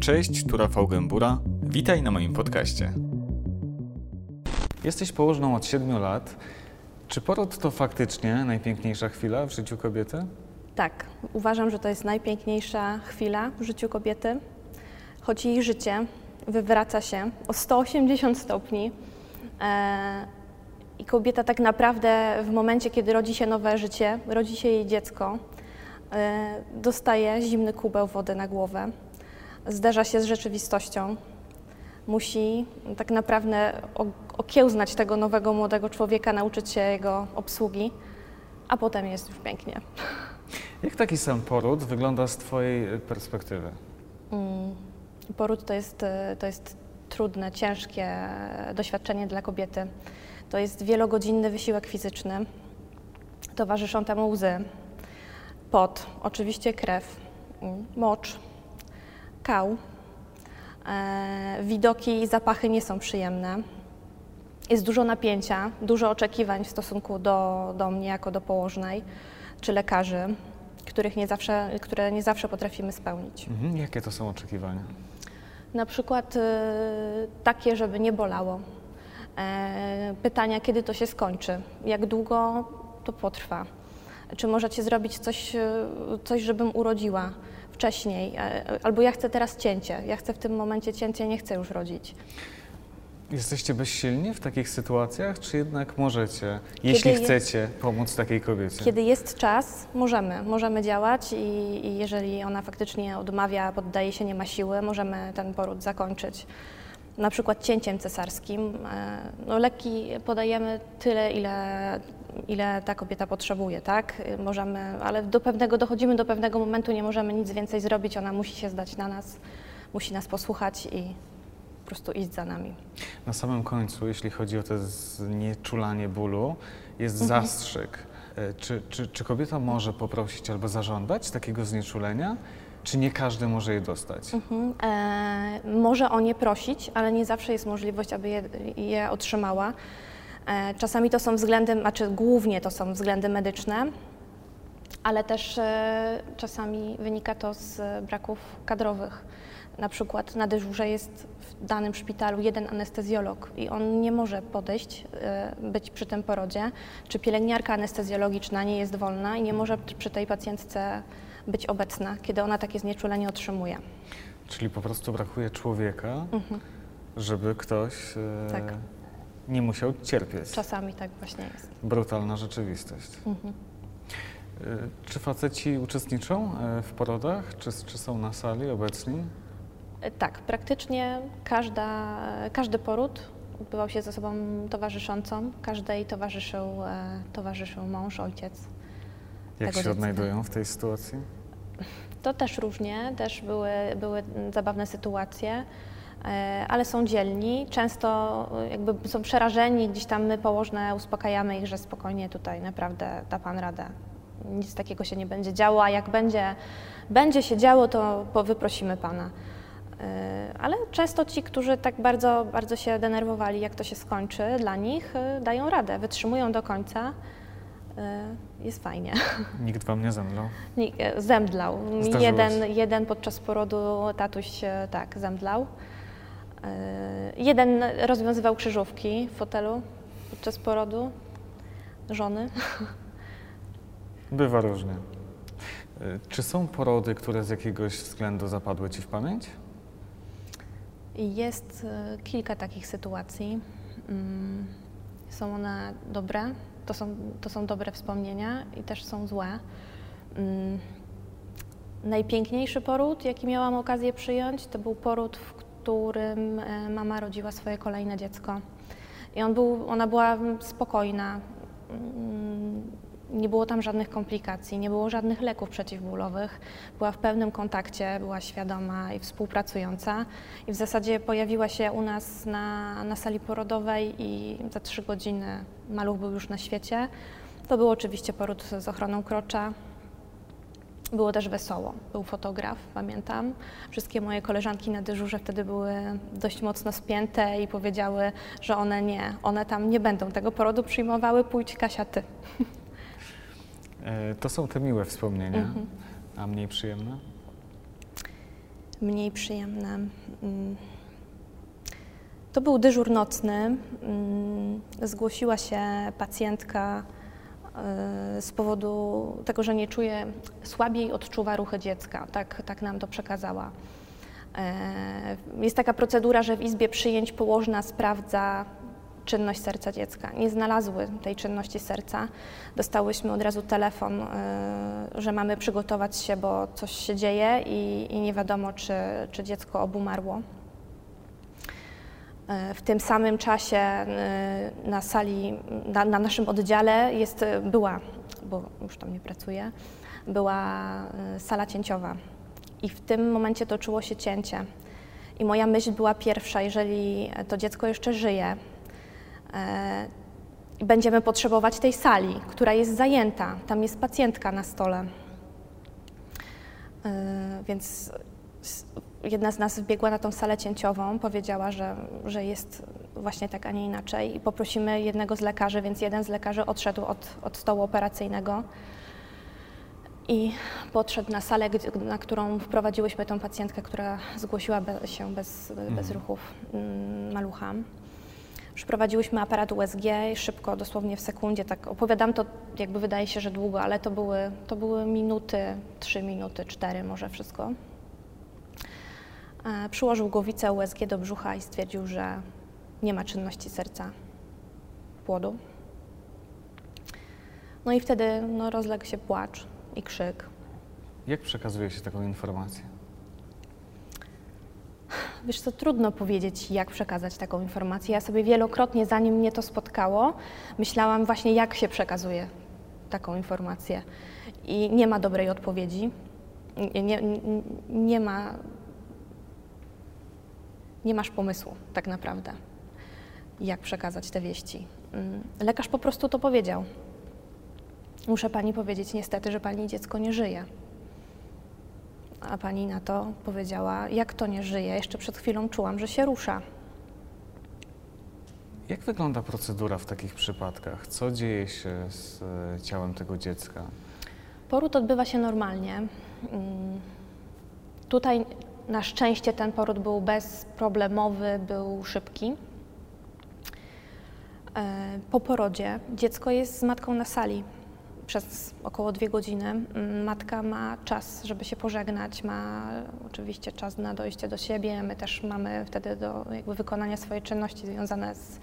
Cześć, tu Rafał Gębura. Witaj na moim podcaście. Jesteś położną od 7 lat. Czy poród to faktycznie najpiękniejsza chwila w życiu kobiety? Tak, uważam, że to jest najpiękniejsza chwila w życiu kobiety, choć jej życie wywraca się o 180 stopni. E, I kobieta tak naprawdę w momencie, kiedy rodzi się nowe życie, rodzi się jej dziecko, e, dostaje zimny kubeł wody na głowę, zderza się z rzeczywistością, musi tak naprawdę okiełznać tego nowego młodego człowieka, nauczyć się jego obsługi, a potem jest już pięknie. Jak taki sam poród wygląda z Twojej perspektywy? Mm, Poród to jest, to jest trudne, ciężkie doświadczenie dla kobiety. To jest wielogodzinny wysiłek fizyczny. Towarzyszą temu łzy, pot, oczywiście krew, mm, mocz, kał. E, widoki i zapachy nie są przyjemne. Jest dużo napięcia, dużo oczekiwań w stosunku do, do mnie jako do położnej czy lekarzy, których nie zawsze, które nie zawsze potrafimy spełnić. Mhm. Jakie to są oczekiwania? Na przykład y, takie, żeby nie bolało. E, pytania, kiedy to się skończy, jak długo to potrwa. Czy możecie zrobić coś, y, coś żebym urodziła wcześniej, e, albo ja chcę teraz cięcie, ja chcę w tym momencie cięcie, nie chcę już rodzić. Jesteście bezsilni w takich sytuacjach, czy jednak możecie, jeśli je- chcecie, pomóc takiej kobiecie? Kiedy jest czas, możemy, możemy działać i, i jeżeli ona faktycznie odmawia, poddaje się, nie ma siły, możemy ten poród zakończyć. Na przykład cięciem cesarskim. E, No, leki podajemy tyle, ile, ile ta kobieta potrzebuje, tak? Możemy, ale do pewnego, dochodzimy do pewnego momentu, nie możemy nic więcej zrobić, ona musi się zdać na nas, musi nas posłuchać i po prostu iść za nami. Na samym końcu, jeśli chodzi o to znieczulanie bólu, jest Mhm. zastrzyk. E, Czy, czy, czy kobieta może poprosić albo zażądać takiego znieczulenia, czy nie każdy może je dostać? Mhm. E, może o nie prosić, ale nie zawsze jest możliwość, aby je, je otrzymała. E, czasami to są względy, znaczy głównie to są względy medyczne, ale też e, czasami wynika to z braków kadrowych. Na przykład na dyżurze jest w danym szpitalu jeden anestezjolog i on nie może podejść, e, być przy tym porodzie, czy pielęgniarka anestezjologiczna nie jest wolna i nie może przy tej pacjentce być obecna, kiedy ona takie znieczulenie otrzymuje. Czyli po prostu brakuje człowieka, żeby ktoś Tak. Nie musiał cierpieć. Czasami tak właśnie jest. Brutalna rzeczywistość. Mhm. E, Czy faceci uczestniczą e, w porodach? Czy, czy są na sali obecni? E, Tak, praktycznie każda, każdy poród odbywał się ze sobą towarzyszącą. Każdej towarzyszył, e, towarzyszył mąż, ojciec. Jak się dziecka. odnajdują w tej sytuacji? To też różnie, też były, były zabawne sytuacje, ale są dzielni. Często e, jakby są przerażeni, gdzieś tam my położne uspokajamy ich, że spokojnie tutaj naprawdę da Pan radę. Nic takiego się nie będzie działo, a jak będzie, będzie się działo, to wyprosimy Pana. E, Ale często ci, którzy tak bardzo, bardzo się denerwowali, jak to się skończy dla nich, e, dają radę, wytrzymują do końca. E, Jest fajnie. Nikt wam nie zemdlał? E, Zemdlał. Jeden, jeden podczas porodu tatuś e, tak zemdlał. E, Jeden rozwiązywał krzyżówki w fotelu podczas porodu żony. Bywa różnie. E, Czy są porody, które z jakiegoś względu zapadły ci w pamięć? Jest e, kilka takich sytuacji. Mm, Są one dobre, to są, to są dobre wspomnienia i też są złe. Mm, Najpiękniejszy poród, jaki miałam okazję przyjąć, to był poród, w którym e, mama rodziła swoje kolejne dziecko. I on był, ona była spokojna. Mm, Nie było tam żadnych komplikacji, nie było żadnych leków przeciwbólowych. Była w pełnym kontakcie, była świadoma i współpracująca. I w zasadzie pojawiła się u nas na, na sali porodowej i za trzy godziny maluch był już na świecie. To był oczywiście poród z ochroną krocza. Było też wesoło. Był fotograf, pamiętam. Wszystkie moje koleżanki na dyżurze wtedy były dość mocno spięte i powiedziały, że one nie, one tam nie będą tego porodu przyjmowały, pójdź Kasia ty. E, To są te miłe wspomnienia, Mhm. a mniej przyjemne? mniej przyjemne. Mm. To był dyżur nocny. Mm, zgłosiła się pacjentka z powodu tego, że nie czuje, słabiej odczuwa ruchy dziecka. Tak, tak nam to przekazała. E, jest taka procedura, że w izbie przyjęć położna sprawdza czynność serca dziecka. Nie znalazły tej czynności serca. Dostałyśmy od razu telefon, y, że mamy przygotować się, bo coś się dzieje i, i nie wiadomo, czy, czy dziecko obumarło. Y, w tym samym czasie y, na sali, na, na naszym oddziale jest, była, bo już tam nie pracuję, była sala cięciowa. I w tym momencie toczyło się cięcie. I moja myśl była pierwsza, jeżeli to dziecko jeszcze żyje, E, będziemy potrzebować tej sali, która jest zajęta. Tam jest pacjentka na stole. E, więc jedna z nas wbiegła na tą salę cięciową, powiedziała, że, że jest właśnie tak, a nie inaczej i poprosimy jednego z lekarzy, więc jeden z lekarzy odszedł od, od stołu operacyjnego i podszedł na salę, na którą wprowadziłyśmy tą pacjentkę, która zgłosiła się bez, bez mhm. ruchów mm, malucha. Przeprowadziłyśmy aparat USG szybko, dosłownie w sekundzie. Tak opowiadam to, jakby wydaje się, że długo, ale to były, to były minuty, trzy minuty, cztery może wszystko. E, przyłożył głowicę USG do brzucha i stwierdził, że nie ma czynności serca płodu. No i wtedy no, rozległ się płacz i krzyk. Jak przekazuje się taką informację? Wiesz co, trudno powiedzieć, jak przekazać taką informację. Ja sobie wielokrotnie, zanim mnie to spotkało, myślałam właśnie, jak się przekazuje taką informację. I nie ma dobrej odpowiedzi. Nie, nie, nie ma... Nie masz pomysłu tak naprawdę, jak przekazać te wieści. Mm, lekarz po prostu to powiedział. Muszę pani powiedzieć niestety, że pani dziecko nie żyje. A pani na to powiedziała, jak to nie żyje? Jeszcze przed chwilą czułam, że się rusza. Jak wygląda procedura w takich przypadkach? Co dzieje się z e, ciałem tego dziecka? Poród odbywa się normalnie. Mm, tutaj na szczęście ten poród był bezproblemowy, był szybki. E, po porodzie dziecko jest z matką na sali przez około dwie godziny. Mm, matka ma czas, żeby się pożegnać, ma oczywiście czas na dojście do siebie. My też mamy wtedy do jakby wykonania swojej czynności związane z,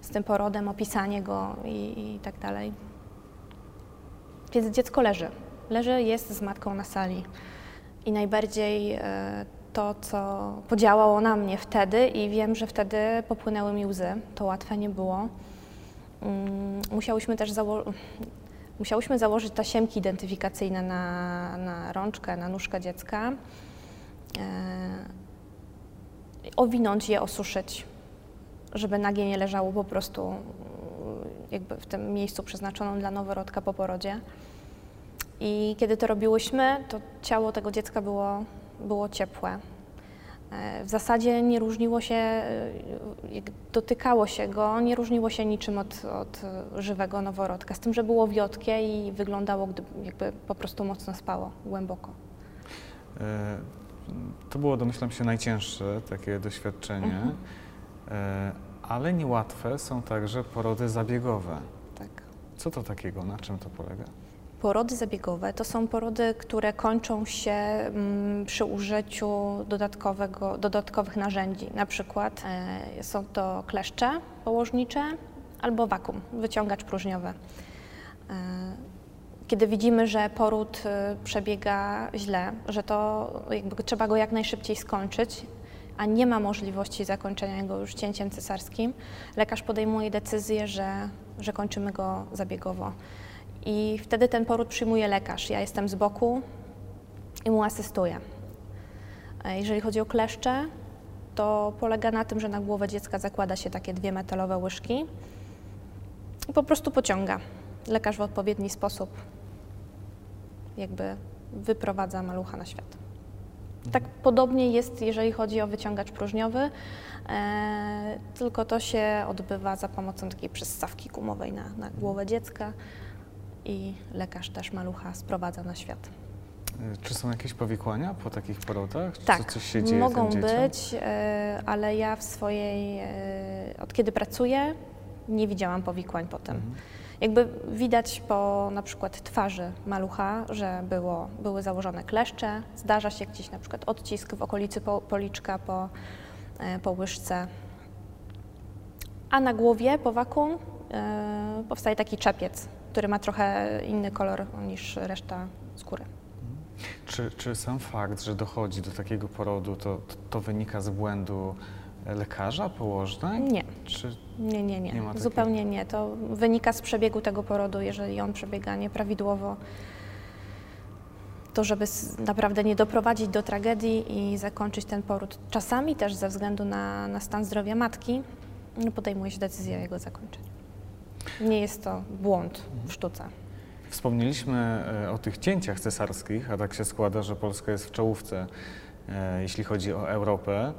z tym porodem, opisanie go i, i tak dalej. Więc dziecko leży. Leży, jest z matką na sali. I najbardziej e, to, co podziałało na mnie wtedy i wiem, że wtedy popłynęły mi łzy. To łatwe nie było. Mm, musiałyśmy też założyć Musiałyśmy założyć tasiemki identyfikacyjne na, na rączkę, na nóżkę dziecka, e, owinąć je, osuszyć, żeby nagie nie leżało po prostu jakby w tym miejscu przeznaczonym dla noworodka po porodzie. I kiedy to robiłyśmy, to ciało tego dziecka było, było ciepłe. E, w zasadzie nie różniło się, e, dotykało się go, nie różniło się niczym od, od żywego noworodka, z tym, że było wiotkie i wyglądało, jakby po prostu mocno spało, głęboko. E, to było, domyślam się, najcięższe takie doświadczenie, mhm. ale niełatwe są także porody zabiegowe. Tak. Co to takiego, na czym to polega? Porody zabiegowe to są porody, które kończą się mm, przy użyciu dodatkowego, dodatkowych narzędzi. Na przykład e, są to kleszcze położnicze albo wakum, wyciągacz próżniowy. E, kiedy widzimy, że poród e, przebiega źle, że to trzeba go jak najszybciej skończyć, a nie ma możliwości zakończenia go już cięciem cesarskim, lekarz podejmuje decyzję, że, że kończymy go zabiegowo. I wtedy ten poród przyjmuje lekarz. Ja jestem z boku i mu asystuję. E, jeżeli chodzi o kleszcze, to polega na tym, że na głowę dziecka zakłada się takie dwie metalowe łyżki i po prostu pociąga. Lekarz w odpowiedni sposób jakby wyprowadza malucha na świat. Tak podobnie jest, jeżeli chodzi o wyciągacz próżniowy, e, tylko to się odbywa za pomocą takiej przystawki gumowej na, na głowę dziecka i lekarz też malucha sprowadza na świat. Czy są jakieś powikłania po takich porodach? Czy Tak, coś się dzieje mogą tym być, e, ale ja w swojej, e, od kiedy pracuję, nie widziałam powikłań potem. Mhm. Jakby widać po na przykład twarzy malucha, że było, były założone kleszcze, zdarza się gdzieś na przykład odcisk w okolicy po, policzka po, e, po łyżce. A na głowie po wakum e, powstaje taki czepiec, który ma trochę inny kolor niż reszta skóry. Czy, czy sam fakt, że dochodzi do takiego porodu, to, to wynika z błędu lekarza, położnej? Nie. Czy Nie, nie, nie. Nie Zupełnie nie. To wynika z przebiegu tego porodu, jeżeli on przebiega nieprawidłowo, to żeby naprawdę nie doprowadzić do tragedii i zakończyć ten poród. Czasami też ze względu na, na stan zdrowia matki no, podejmuje się decyzję o jego zakończeniu. Nie jest to błąd w sztuce. Wspomnieliśmy e, o tych cięciach cesarskich, a tak się składa, że Polska jest w czołówce, e, jeśli chodzi o Europę.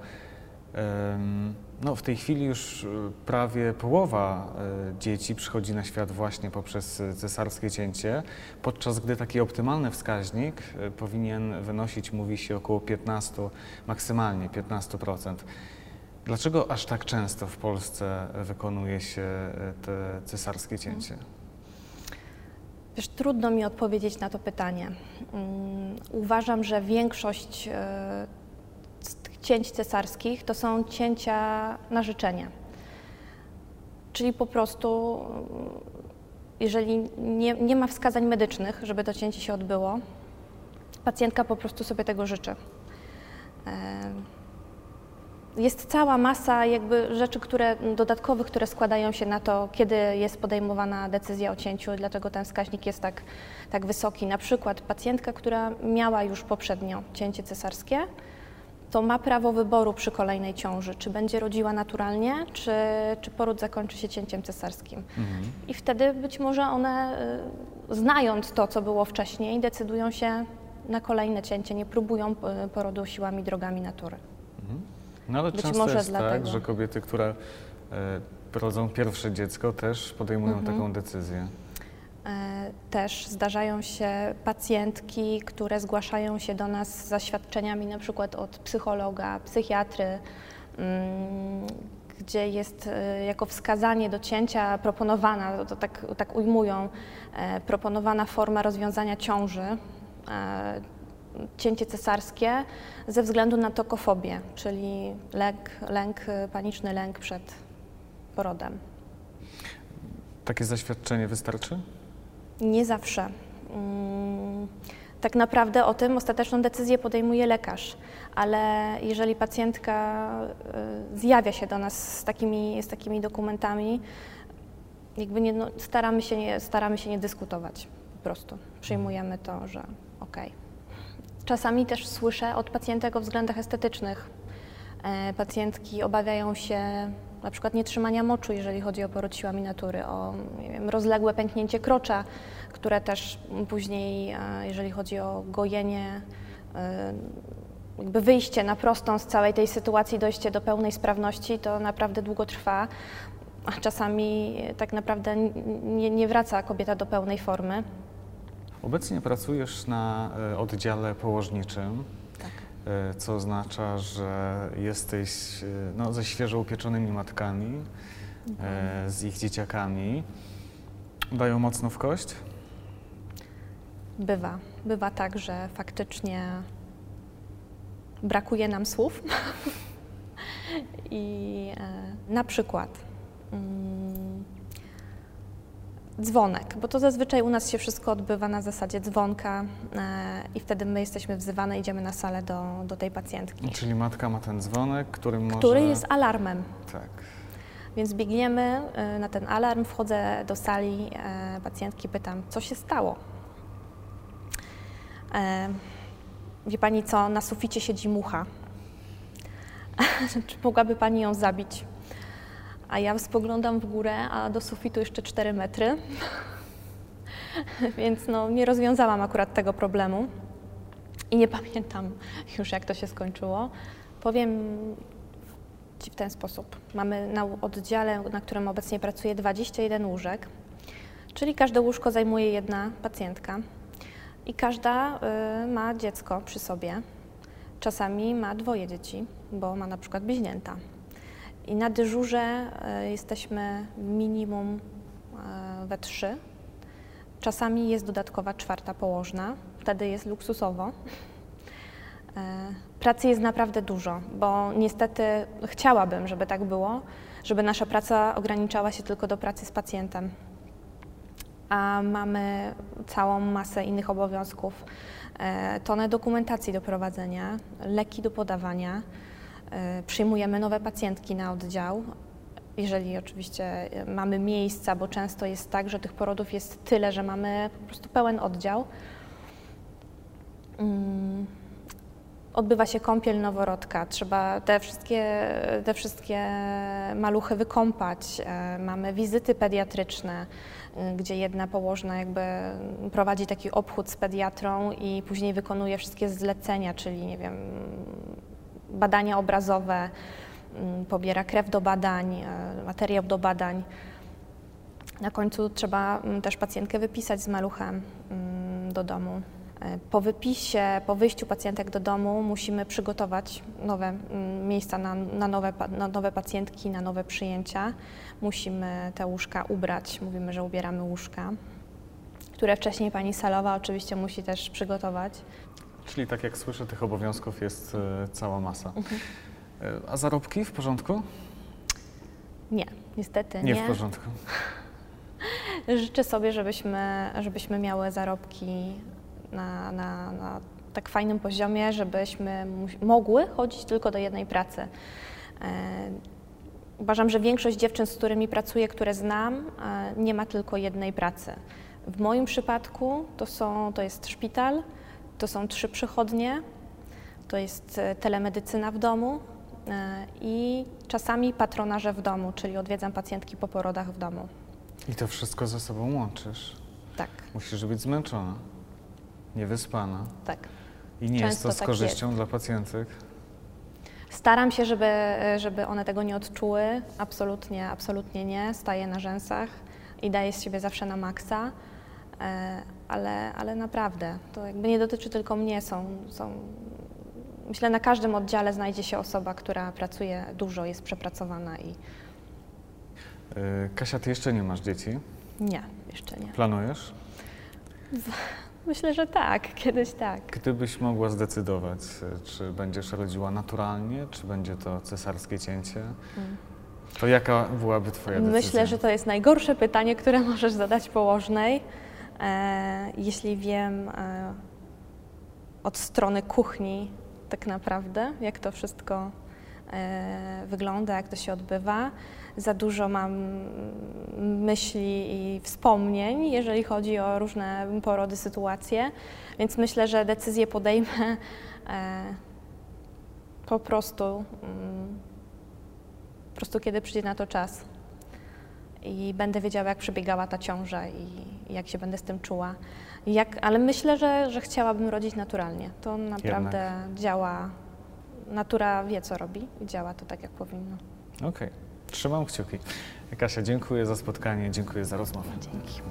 No, w tej chwili już e, prawie połowa dzieci przychodzi na świat właśnie poprzez cesarskie cięcie, podczas gdy taki optymalny wskaźnik powinien wynosić, mówi się, około 15, maksymalnie 15%. Dlaczego aż tak często w Polsce wykonuje się e, te cesarskie cięcie? Wiesz, trudno mi odpowiedzieć na to pytanie. Mm, Uważam, że większość e, cięć cesarskich to są cięcia na życzenie. Czyli po prostu, mm, jeżeli nie, nie ma wskazań medycznych, żeby to cięcie się odbyło, pacjentka po prostu sobie tego życzy. Jest cała masa jakby rzeczy które, dodatkowych, które składają się na to, kiedy jest podejmowana decyzja o cięciu, dlaczego ten wskaźnik jest tak, tak wysoki. Na przykład pacjentka, która miała już poprzednio cięcie cesarskie, to ma prawo wyboru przy kolejnej ciąży, czy będzie rodziła naturalnie, czy, czy poród zakończy się cięciem cesarskim. Mhm. I wtedy być może one, y, znając to, co było wcześniej, decydują się na kolejne cięcie, nie próbują y, porodu siłami, drogami natury. No ale Być często może jest dlatego. tak, że kobiety, które e, rodzą pierwsze dziecko, też podejmują Mhm. taką decyzję. E, Też zdarzają się pacjentki, które zgłaszają się do nas z zaświadczeniami na przykład od psychologa, psychiatry, mm, gdzie jest e, jako wskazanie do cięcia proponowana, to tak, tak ujmują, proponowana forma rozwiązania ciąży, cięcie cesarskie ze względu na tokofobię, czyli lęk, lęk, paniczny lęk przed porodem. Takie zaświadczenie wystarczy? Nie zawsze. Mm, Tak naprawdę o tym ostateczną decyzję podejmuje lekarz, ale jeżeli pacjentka y, zjawia się do nas z takimi, z takimi dokumentami, jakby nie, no, staramy, się nie, staramy się nie dyskutować po prostu. Przyjmujemy to, że okej. Czasami też słyszę od pacjentek o względach estetycznych. E, Pacjentki obawiają się na przykład nietrzymania moczu, jeżeli chodzi o poród siłami natury, o wiem, rozległe pęknięcie krocza, które też później, e, jeżeli chodzi o gojenie, e, jakby wyjście na prostą z całej tej sytuacji, dojście do pełnej sprawności, to naprawdę długo trwa, a czasami tak naprawdę nie, nie wraca kobieta do pełnej formy. Obecnie pracujesz na e, oddziale położniczym, Tak. e, co oznacza, że jesteś e, no, ze świeżo upieczonymi matkami, e, z ich dzieciakami. Dają mocno w kość? Bywa. Bywa tak, że faktycznie brakuje nam słów. I na przykład mm, dzwonek, bo to zazwyczaj u nas się wszystko odbywa na zasadzie dzwonka e, i wtedy my jesteśmy wzywane, idziemy na salę do, do tej pacjentki, Czyli matka ma ten dzwonek, którym może... który jest alarmem. Tak. Więc biegniemy y, na ten alarm, wchodzę do sali e, pacjentki, pytam, co się stało. E, wie pani co, na suficie siedzi mucha. Czy mogłaby pani ją zabić? A ja spoglądam w górę, a do sufitu jeszcze 4 metry. Więc no, nie rozwiązałam akurat tego problemu. I nie pamiętam już, jak to się skończyło. Powiem Ci w ten sposób. Mamy na oddziale, na którym obecnie pracuje 21 łóżek, czyli każde łóżko zajmuje jedna pacjentka. I każda y, ma dziecko przy sobie. Czasami ma dwoje dzieci, bo ma na przykład bliźnięta. I na dyżurze y, jesteśmy minimum y, we trzy. Czasami jest dodatkowa czwarta położna, wtedy jest luksusowo. E, Pracy jest naprawdę dużo, bo niestety chciałabym, żeby tak było, żeby nasza praca ograniczała się tylko do pracy z pacjentem. A mamy całą masę innych obowiązków, e, tonę dokumentacji do prowadzenia, leki do podawania. E, Przyjmujemy nowe pacjentki na oddział, jeżeli oczywiście e, mamy miejsca, bo często jest tak, że tych porodów jest tyle, że mamy po prostu pełen oddział. Mm, Odbywa się kąpiel noworodka, trzeba te wszystkie, te wszystkie maluchy wykąpać. E, Mamy wizyty pediatryczne, y, gdzie jedna położna jakby prowadzi taki obchód z pediatrą i później wykonuje wszystkie zlecenia, czyli nie wiem, badania obrazowe, mm, pobiera krew do badań, e, materiał do badań. Na końcu trzeba mm, też pacjentkę wypisać z maluchem mm, do domu. E, Po wypisie, po wyjściu pacjentek do domu musimy przygotować nowe miejsca na, na, nowe, na nowe pacjentki, na nowe przyjęcia. Musimy te łóżka ubrać, mówimy, że ubieramy łóżka, które wcześniej pani salowa oczywiście musi też przygotować. Czyli tak jak słyszę, tych obowiązków jest e, cała masa. E, A zarobki w porządku? Nie, niestety Nie nie. w porządku. Życzę sobie, żebyśmy, żebyśmy miały zarobki na, na, na tak fajnym poziomie, żebyśmy mogły chodzić tylko do jednej pracy. E, uważam, że większość dziewczyn, z którymi pracuję, które znam, e, nie ma tylko jednej pracy. W moim przypadku to, są, to jest szpital, to są trzy przychodnie, to jest e, telemedycyna w domu e, i czasami patronaże w domu, czyli odwiedzam pacjentki po porodach w domu. I to wszystko ze sobą łączysz. Tak, Musisz być zmęczona, niewyspana. tak. I nie jest to Często z tak korzyścią dla pacjentek. Staram się, żeby, żeby one tego nie odczuły. Absolutnie, absolutnie nie. Staję na rzęsach i daję z siebie zawsze na maksa. Ale, ale naprawdę, to jakby nie dotyczy tylko mnie. Są, są, myślę, na każdym oddziale znajdzie się osoba, która pracuje dużo, jest przepracowana i E, Kasia, ty jeszcze nie masz dzieci. nie, jeszcze nie. Planujesz? Myślę, że tak, kiedyś tak. Gdybyś mogła zdecydować, e, czy będziesz rodziła naturalnie, czy będzie to cesarskie cięcie, to jaka byłaby twoja decyzja? Myślę, że to jest najgorsze pytanie, które możesz zadać położnej. E, jeśli wiem e, od strony kuchni tak naprawdę, jak to wszystko e, wygląda, jak to się odbywa. Za dużo mam myśli i wspomnień, jeżeli chodzi o różne porody, sytuacje, więc myślę, że decyzję podejmę po prostu, mm, po prostu kiedy przyjdzie na to czas i będę wiedziała, jak przebiegała ta ciąża i, i jak się będę z tym czuła. Jak, ale myślę, że, że chciałabym rodzić naturalnie. To naprawdę działa. Natura wie, co robi i działa to tak, jak powinno. Okej, trzymam kciuki. Kasia, dziękuję za spotkanie, dziękuję za rozmowę. Dzięki.